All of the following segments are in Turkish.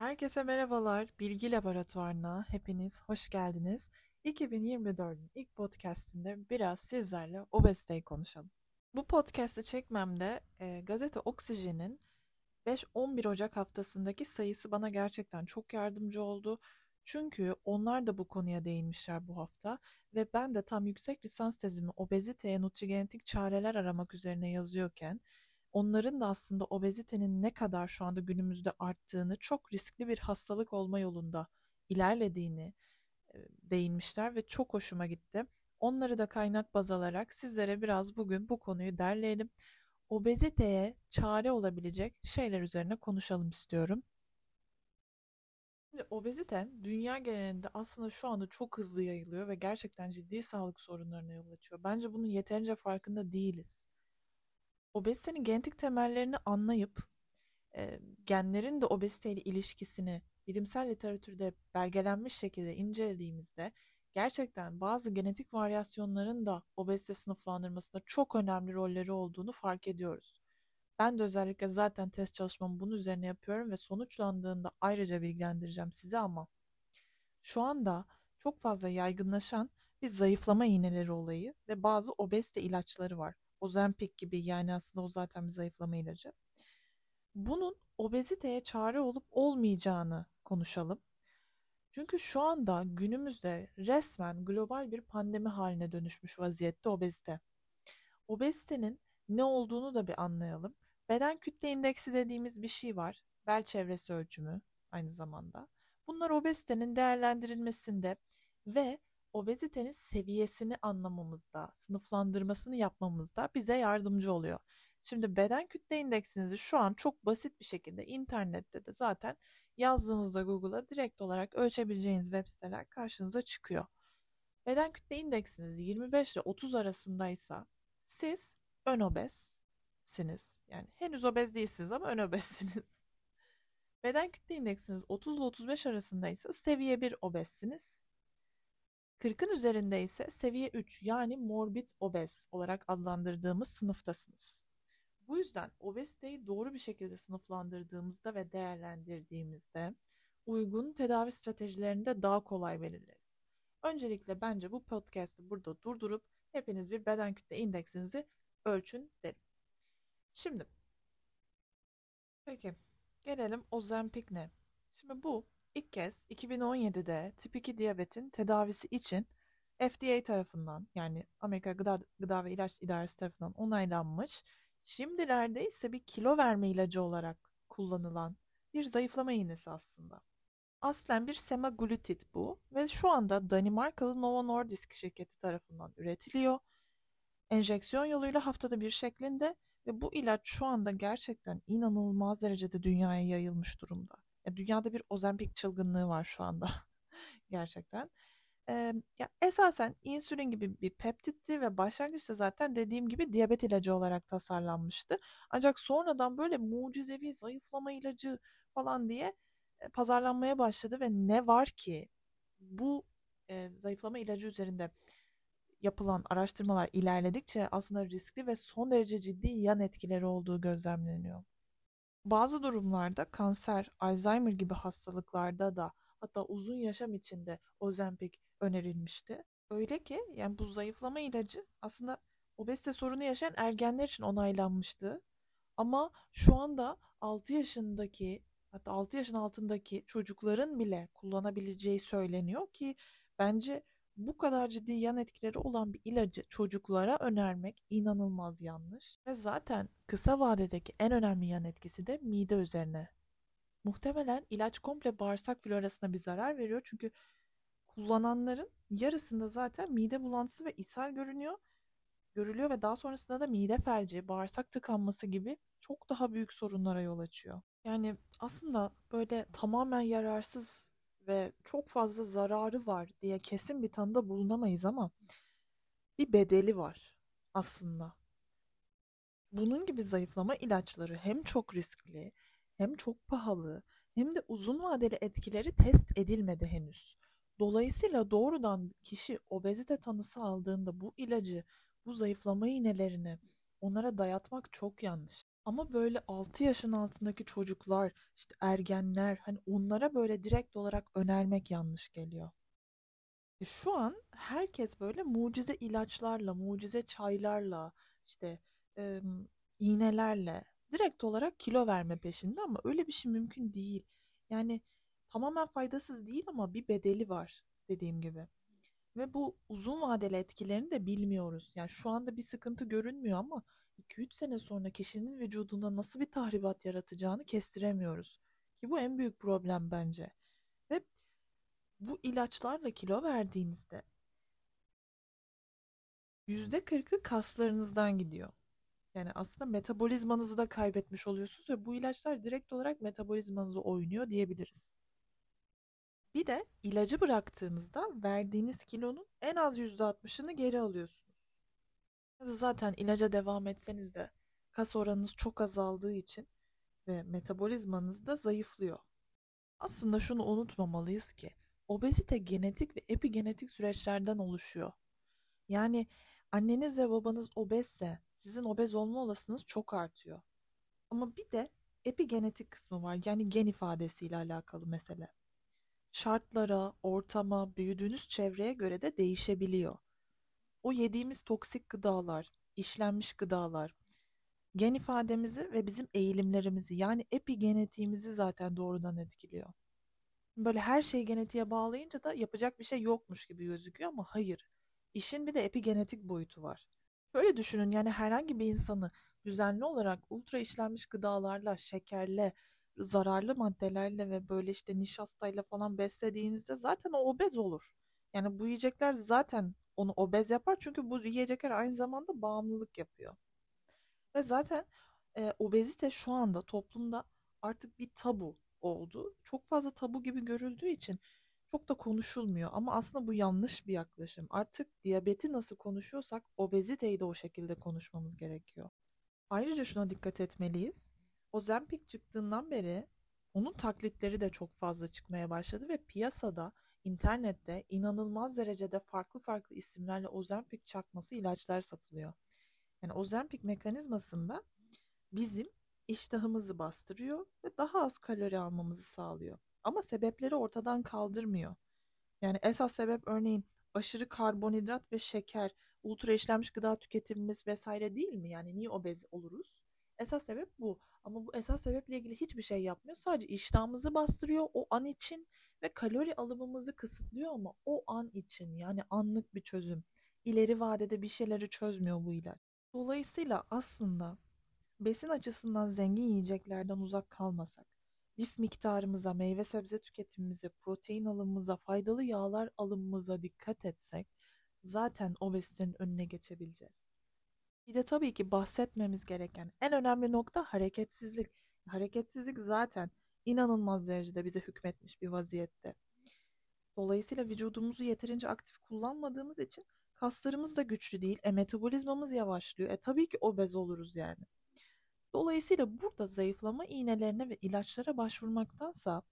Herkese merhabalar. Bilgi Laboratuvarına hepiniz hoş geldiniz. 2024'ün ilk podcastinde biraz sizlerle obeziteyi konuşalım. Bu podcast'i çekmemde e, gazete Oksijen'in 5-11 Ocak haftasındaki sayısı bana gerçekten çok yardımcı oldu. Çünkü onlar da bu konuya değinmişler bu hafta ve ben de tam yüksek lisans tezimi obeziteye nutrigenetik çareler aramak üzerine yazıyorken onların da aslında obezitenin ne kadar şu anda günümüzde arttığını, çok riskli bir hastalık olma yolunda ilerlediğini değinmişler ve çok hoşuma gitti. Onları da kaynak baz alarak sizlere biraz bugün bu konuyu derleyelim. Obeziteye çare olabilecek şeyler üzerine konuşalım istiyorum. Şimdi obezite dünya genelinde aslında şu anda çok hızlı yayılıyor ve gerçekten ciddi sağlık sorunlarına yol açıyor. Bence bunun yeterince farkında değiliz obezitenin genetik temellerini anlayıp e, genlerin de obeziteyle ilişkisini bilimsel literatürde belgelenmiş şekilde incelediğimizde gerçekten bazı genetik varyasyonların da obezite sınıflandırmasında çok önemli rolleri olduğunu fark ediyoruz. Ben de özellikle zaten test çalışmamı bunun üzerine yapıyorum ve sonuçlandığında ayrıca bilgilendireceğim sizi ama şu anda çok fazla yaygınlaşan bir zayıflama iğneleri olayı ve bazı obezite ilaçları var. Ozempic gibi yani aslında o zaten bir zayıflama ilacı. Bunun obeziteye çare olup olmayacağını konuşalım. Çünkü şu anda günümüzde resmen global bir pandemi haline dönüşmüş vaziyette obezite. Obezitenin ne olduğunu da bir anlayalım. Beden kütle indeksi dediğimiz bir şey var. Bel çevresi ölçümü aynı zamanda. Bunlar obezitenin değerlendirilmesinde ve obezitenin seviyesini anlamamızda, sınıflandırmasını yapmamızda bize yardımcı oluyor. Şimdi beden kütle indeksinizi şu an çok basit bir şekilde internette de zaten yazdığınızda Google'a direkt olarak ölçebileceğiniz web siteler karşınıza çıkıyor. Beden kütle indeksiniz 25 ile 30 arasındaysa siz ön obezsiniz. Yani henüz obez değilsiniz ama ön obezsiniz. Beden kütle indeksiniz 30 ile 35 arasındaysa seviye 1 obezsiniz. 40'ın üzerinde ise seviye 3 yani morbid obez olarak adlandırdığımız sınıftasınız. Bu yüzden obeziteyi doğru bir şekilde sınıflandırdığımızda ve değerlendirdiğimizde uygun tedavi stratejilerini de daha kolay belirleriz. Öncelikle bence bu podcast'ı burada durdurup hepiniz bir beden kütle indeksinizi ölçün derim. Şimdi peki gelelim Ozempic ne? Şimdi bu İlk kez 2017'de tip 2 diyabetin tedavisi için FDA tarafından yani Amerika Gıda, Gıda ve İlaç İdaresi tarafından onaylanmış. Şimdilerde ise bir kilo verme ilacı olarak kullanılan bir zayıflama iğnesi aslında. Aslen bir semaglutid bu ve şu anda Danimarkalı Novo Nordisk şirketi tarafından üretiliyor. Enjeksiyon yoluyla haftada bir şeklinde ve bu ilaç şu anda gerçekten inanılmaz derecede dünyaya yayılmış durumda. Ya dünyada bir ozempik çılgınlığı var şu anda gerçekten. Ee, ya esasen insülin gibi bir peptitti ve başlangıçta zaten dediğim gibi diyabet ilacı olarak tasarlanmıştı. Ancak sonradan böyle mucizevi zayıflama ilacı falan diye e, pazarlanmaya başladı ve ne var ki bu e, zayıflama ilacı üzerinde yapılan araştırmalar ilerledikçe aslında riskli ve son derece ciddi yan etkileri olduğu gözlemleniyor. Bazı durumlarda kanser, Alzheimer gibi hastalıklarda da hatta uzun yaşam içinde Ozempic önerilmişti. Öyle ki yani bu zayıflama ilacı aslında obezite sorunu yaşayan ergenler için onaylanmıştı. Ama şu anda 6 yaşındaki hatta 6 yaşın altındaki çocukların bile kullanabileceği söyleniyor ki bence bu kadar ciddi yan etkileri olan bir ilacı çocuklara önermek inanılmaz yanlış. Ve zaten kısa vadedeki en önemli yan etkisi de mide üzerine. Muhtemelen ilaç komple bağırsak florasına bir zarar veriyor. Çünkü kullananların yarısında zaten mide bulantısı ve ishal görünüyor. Görülüyor ve daha sonrasında da mide felci, bağırsak tıkanması gibi çok daha büyük sorunlara yol açıyor. Yani aslında böyle tamamen yararsız ve çok fazla zararı var diye kesin bir tanıda bulunamayız ama bir bedeli var aslında. Bunun gibi zayıflama ilaçları hem çok riskli, hem çok pahalı, hem de uzun vadeli etkileri test edilmedi henüz. Dolayısıyla doğrudan kişi obezite tanısı aldığında bu ilacı, bu zayıflama iğnelerini onlara dayatmak çok yanlış. Ama böyle 6 yaşın altındaki çocuklar, işte ergenler hani onlara böyle direkt olarak önermek yanlış geliyor. E, Şu an herkes böyle mucize ilaçlarla, mucize çaylarla, işte em, iğnelerle direkt olarak kilo verme peşinde ama öyle bir şey mümkün değil. Yani tamamen faydasız değil ama bir bedeli var dediğim gibi. Ve bu uzun vadeli etkilerini de bilmiyoruz. Yani şu anda bir sıkıntı görünmüyor ama 2-3 sene sonra kişinin vücudunda nasıl bir tahribat yaratacağını kestiremiyoruz. Ki bu en büyük problem bence. Ve bu ilaçlarla kilo verdiğinizde %40'ı kaslarınızdan gidiyor. Yani aslında metabolizmanızı da kaybetmiş oluyorsunuz ve bu ilaçlar direkt olarak metabolizmanızı oynuyor diyebiliriz. Bir de ilacı bıraktığınızda verdiğiniz kilonun en az %60'ını geri alıyorsunuz. Zaten ilaca devam etseniz de kas oranınız çok azaldığı için ve metabolizmanız da zayıflıyor. Aslında şunu unutmamalıyız ki obezite genetik ve epigenetik süreçlerden oluşuyor. Yani anneniz ve babanız obezse sizin obez olma olasılığınız çok artıyor. Ama bir de epigenetik kısmı var. Yani gen ifadesiyle alakalı mesele. Şartlara, ortama, büyüdüğünüz çevreye göre de değişebiliyor. O yediğimiz toksik gıdalar, işlenmiş gıdalar, gen ifademizi ve bizim eğilimlerimizi yani epigenetiğimizi zaten doğrudan etkiliyor. Böyle her şeyi genetiğe bağlayınca da yapacak bir şey yokmuş gibi gözüküyor ama hayır. İşin bir de epigenetik boyutu var. Şöyle düşünün yani herhangi bir insanı düzenli olarak ultra işlenmiş gıdalarla, şekerle, zararlı maddelerle ve böyle işte nişastayla falan beslediğinizde zaten o obez olur. Yani bu yiyecekler zaten onu obez yapar çünkü bu yiyecekler aynı zamanda bağımlılık yapıyor. Ve zaten e, obezite şu anda toplumda artık bir tabu oldu. Çok fazla tabu gibi görüldüğü için çok da konuşulmuyor. Ama aslında bu yanlış bir yaklaşım. Artık diyabeti nasıl konuşuyorsak obeziteyi de o şekilde konuşmamız gerekiyor. Ayrıca şuna dikkat etmeliyiz. Ozempic çıktığından beri onun taklitleri de çok fazla çıkmaya başladı ve piyasada, internette inanılmaz derecede farklı farklı isimlerle Ozempic çakması ilaçlar satılıyor. Yani Ozempic mekanizmasında bizim iştahımızı bastırıyor ve daha az kalori almamızı sağlıyor. Ama sebepleri ortadan kaldırmıyor. Yani esas sebep örneğin aşırı karbonhidrat ve şeker, ultra işlenmiş gıda tüketimimiz vesaire değil mi? Yani niye obez oluruz? Esas sebep bu. Ama bu esas sebeple ilgili hiçbir şey yapmıyor. Sadece iştahımızı bastırıyor o an için ve kalori alımımızı kısıtlıyor ama o an için yani anlık bir çözüm. İleri vadede bir şeyleri çözmüyor bu ilaç. Dolayısıyla aslında besin açısından zengin yiyeceklerden uzak kalmasak, lif miktarımıza, meyve sebze tüketimimize, protein alımımıza, faydalı yağlar alımımıza dikkat etsek zaten obezitenin önüne geçebileceğiz. Bir de tabii ki bahsetmemiz gereken en önemli nokta hareketsizlik. Hareketsizlik zaten inanılmaz derecede bize hükmetmiş bir vaziyette. Dolayısıyla vücudumuzu yeterince aktif kullanmadığımız için kaslarımız da güçlü değil. E metabolizmamız yavaşlıyor. E tabii ki obez oluruz yani. Dolayısıyla burada zayıflama iğnelerine ve ilaçlara başvurmaktansa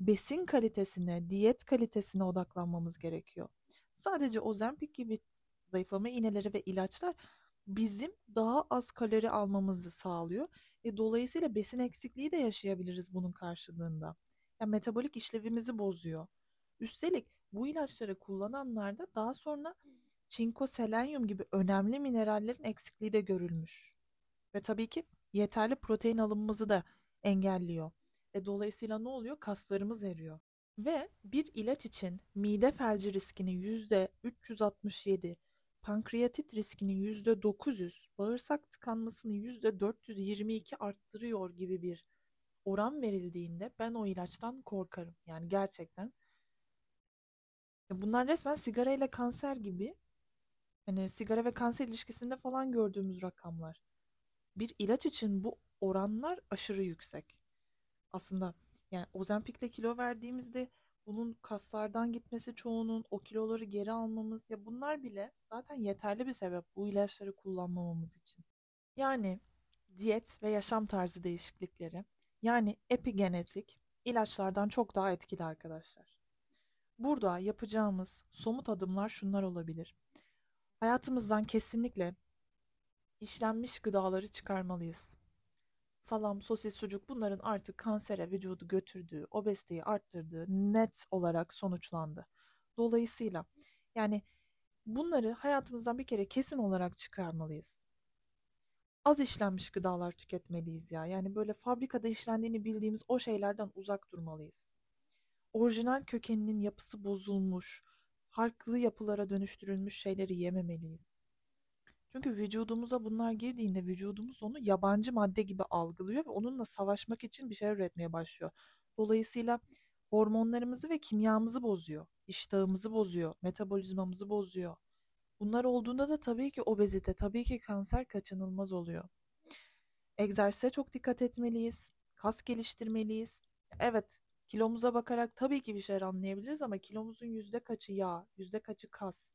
besin kalitesine, diyet kalitesine odaklanmamız gerekiyor. Sadece Ozempic gibi zayıflama iğneleri ve ilaçlar bizim daha az kalori almamızı sağlıyor. E, dolayısıyla besin eksikliği de yaşayabiliriz bunun karşılığında. Yani metabolik işlevimizi bozuyor. Üstelik bu ilaçları kullananlarda daha sonra çinko, selenyum gibi önemli minerallerin eksikliği de görülmüş. Ve tabii ki yeterli protein alımımızı da engelliyor. E, dolayısıyla ne oluyor? Kaslarımız eriyor. Ve bir ilaç için mide felci riskini %367, pankreatit riskini %900, bağırsak tıkanmasını %422 arttırıyor gibi bir oran verildiğinde ben o ilaçtan korkarım. Yani gerçekten. Bunlar resmen sigara ile kanser gibi. Hani sigara ve kanser ilişkisinde falan gördüğümüz rakamlar. Bir ilaç için bu oranlar aşırı yüksek. Aslında yani Ozempic'le kilo verdiğimizde bunun kaslardan gitmesi çoğunun o kiloları geri almamız ya bunlar bile zaten yeterli bir sebep bu ilaçları kullanmamamız için. Yani diyet ve yaşam tarzı değişiklikleri yani epigenetik ilaçlardan çok daha etkili arkadaşlar. Burada yapacağımız somut adımlar şunlar olabilir. Hayatımızdan kesinlikle işlenmiş gıdaları çıkarmalıyız. Salam, sosis, sucuk bunların artık kansere vücudu götürdüğü, obeziteyi arttırdığı net olarak sonuçlandı. Dolayısıyla yani bunları hayatımızdan bir kere kesin olarak çıkarmalıyız. Az işlenmiş gıdalar tüketmeliyiz ya. Yani böyle fabrikada işlendiğini bildiğimiz o şeylerden uzak durmalıyız. Orijinal kökeninin yapısı bozulmuş, farklı yapılara dönüştürülmüş şeyleri yememeliyiz. Çünkü vücudumuza bunlar girdiğinde vücudumuz onu yabancı madde gibi algılıyor ve onunla savaşmak için bir şey üretmeye başlıyor. Dolayısıyla hormonlarımızı ve kimyamızı bozuyor, iştahımızı bozuyor, metabolizmamızı bozuyor. Bunlar olduğunda da tabii ki obezite, tabii ki kanser kaçınılmaz oluyor. Egzersize çok dikkat etmeliyiz, kas geliştirmeliyiz. Evet, kilomuza bakarak tabii ki bir şeyler anlayabiliriz ama kilomuzun yüzde kaçı yağ, yüzde kaçı kas.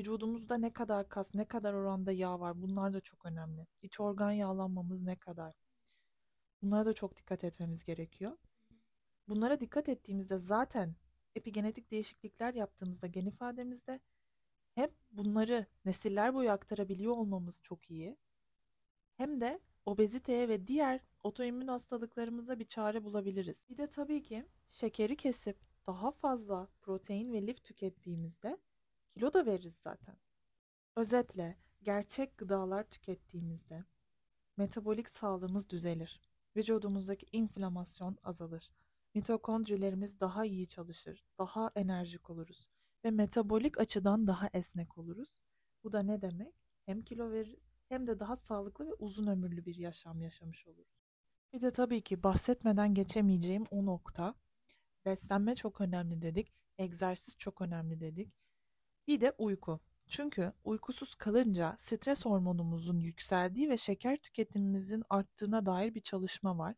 Vücudumuzda ne kadar kas, ne kadar oranda yağ var bunlar da çok önemli. İç organ yağlanmamız ne kadar. Bunlara da çok dikkat etmemiz gerekiyor. Bunlara dikkat ettiğimizde zaten epigenetik değişiklikler yaptığımızda gen ifademizde hem bunları nesiller boyu aktarabiliyor olmamız çok iyi. Hem de obeziteye ve diğer otoimmün hastalıklarımıza bir çare bulabiliriz. Bir de tabii ki şekeri kesip daha fazla protein ve lif tükettiğimizde kilo da veririz zaten. Özetle gerçek gıdalar tükettiğimizde metabolik sağlığımız düzelir. Vücudumuzdaki inflamasyon azalır. Mitokondrilerimiz daha iyi çalışır, daha enerjik oluruz ve metabolik açıdan daha esnek oluruz. Bu da ne demek? Hem kilo veririz hem de daha sağlıklı ve uzun ömürlü bir yaşam yaşamış oluruz. Bir de tabii ki bahsetmeden geçemeyeceğim o nokta. Beslenme çok önemli dedik, egzersiz çok önemli dedik. Bir de uyku. Çünkü uykusuz kalınca stres hormonumuzun yükseldiği ve şeker tüketimimizin arttığına dair bir çalışma var.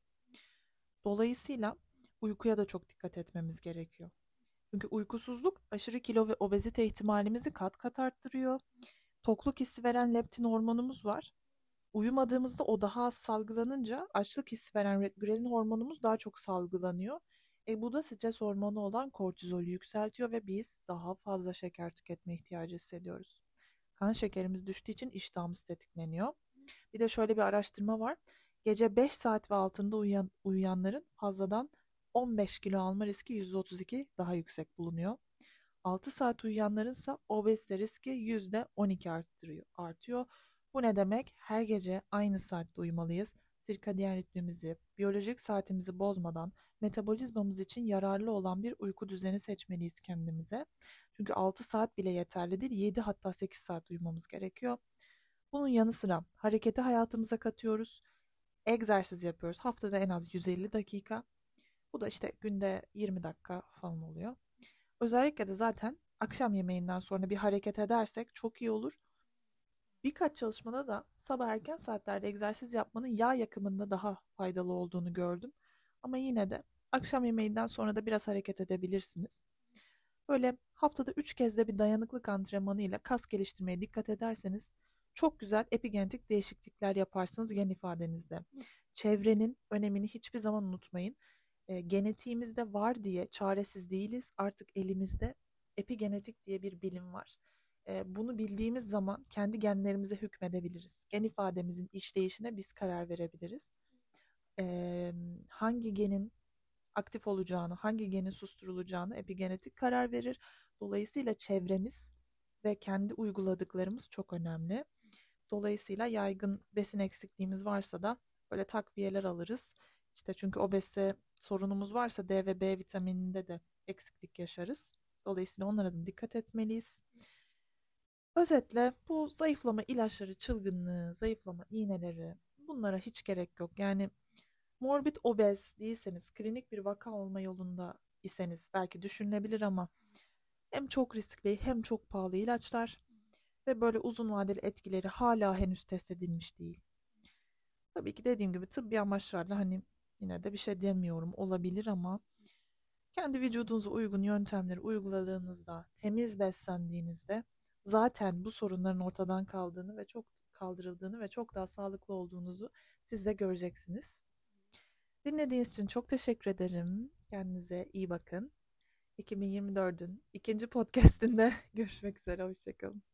Dolayısıyla uykuya da çok dikkat etmemiz gerekiyor. Çünkü uykusuzluk aşırı kilo ve obezite ihtimalimizi kat kat arttırıyor. Tokluk hissi veren leptin hormonumuz var. Uyumadığımızda o daha az salgılanınca açlık hissi veren grelin hormonumuz daha çok salgılanıyor. E bu da stres hormonu olan kortizolü yükseltiyor ve biz daha fazla şeker tüketme ihtiyacı hissediyoruz. Kan şekerimiz düştüğü için iştahımız tetikleniyor. Bir de şöyle bir araştırma var. Gece 5 saat ve altında uyuyan, uyuyanların fazladan 15 kilo alma riski %32 daha yüksek bulunuyor. 6 saat uyuyanların ise obezite riski %12 arttırıyor, artıyor. Bu ne demek? Her gece aynı saatte uyumalıyız. Sirkadiyen ritmimizi, biyolojik saatimizi bozmadan metabolizmamız için yararlı olan bir uyku düzeni seçmeliyiz kendimize. Çünkü 6 saat bile yeterli değil, 7 hatta 8 saat uyumamız gerekiyor. Bunun yanı sıra hareketi hayatımıza katıyoruz. Egzersiz yapıyoruz. Haftada en az 150 dakika. Bu da işte günde 20 dakika falan oluyor. Özellikle de zaten akşam yemeğinden sonra bir hareket edersek çok iyi olur. Birkaç çalışmada da sabah erken saatlerde egzersiz yapmanın yağ yakımında daha faydalı olduğunu gördüm. Ama yine de akşam yemeğinden sonra da biraz hareket edebilirsiniz. Böyle haftada 3 kez de bir dayanıklık antrenmanı ile kas geliştirmeye dikkat ederseniz çok güzel epigenetik değişiklikler yaparsınız gen ifadenizde. Çevrenin önemini hiçbir zaman unutmayın. E, genetiğimizde var diye çaresiz değiliz. Artık elimizde epigenetik diye bir bilim var. Bunu bildiğimiz zaman kendi genlerimize hükmedebiliriz. Gen ifademizin işleyişine biz karar verebiliriz. Hangi genin aktif olacağını, hangi genin susturulacağını epigenetik karar verir. Dolayısıyla çevremiz ve kendi uyguladıklarımız çok önemli. Dolayısıyla yaygın besin eksikliğimiz varsa da böyle takviyeler alırız. İşte çünkü obezite sorunumuz varsa D ve B vitamininde de eksiklik yaşarız. Dolayısıyla onlara da dikkat etmeliyiz. Özetle bu zayıflama ilaçları çılgınlığı, zayıflama iğneleri bunlara hiç gerek yok. Yani morbid obez değilseniz, klinik bir vaka olma yolunda iseniz belki düşünülebilir ama hem çok riskli hem çok pahalı ilaçlar ve böyle uzun vadeli etkileri hala henüz test edilmiş değil. Tabii ki dediğim gibi tıbbi amaçlarla hani yine de bir şey demiyorum olabilir ama kendi vücudunuza uygun yöntemleri uyguladığınızda, temiz beslendiğinizde zaten bu sorunların ortadan kaldığını ve çok kaldırıldığını ve çok daha sağlıklı olduğunuzu siz de göreceksiniz. Dinlediğiniz için çok teşekkür ederim. Kendinize iyi bakın. 2024'ün ikinci podcastinde görüşmek üzere. Hoşçakalın.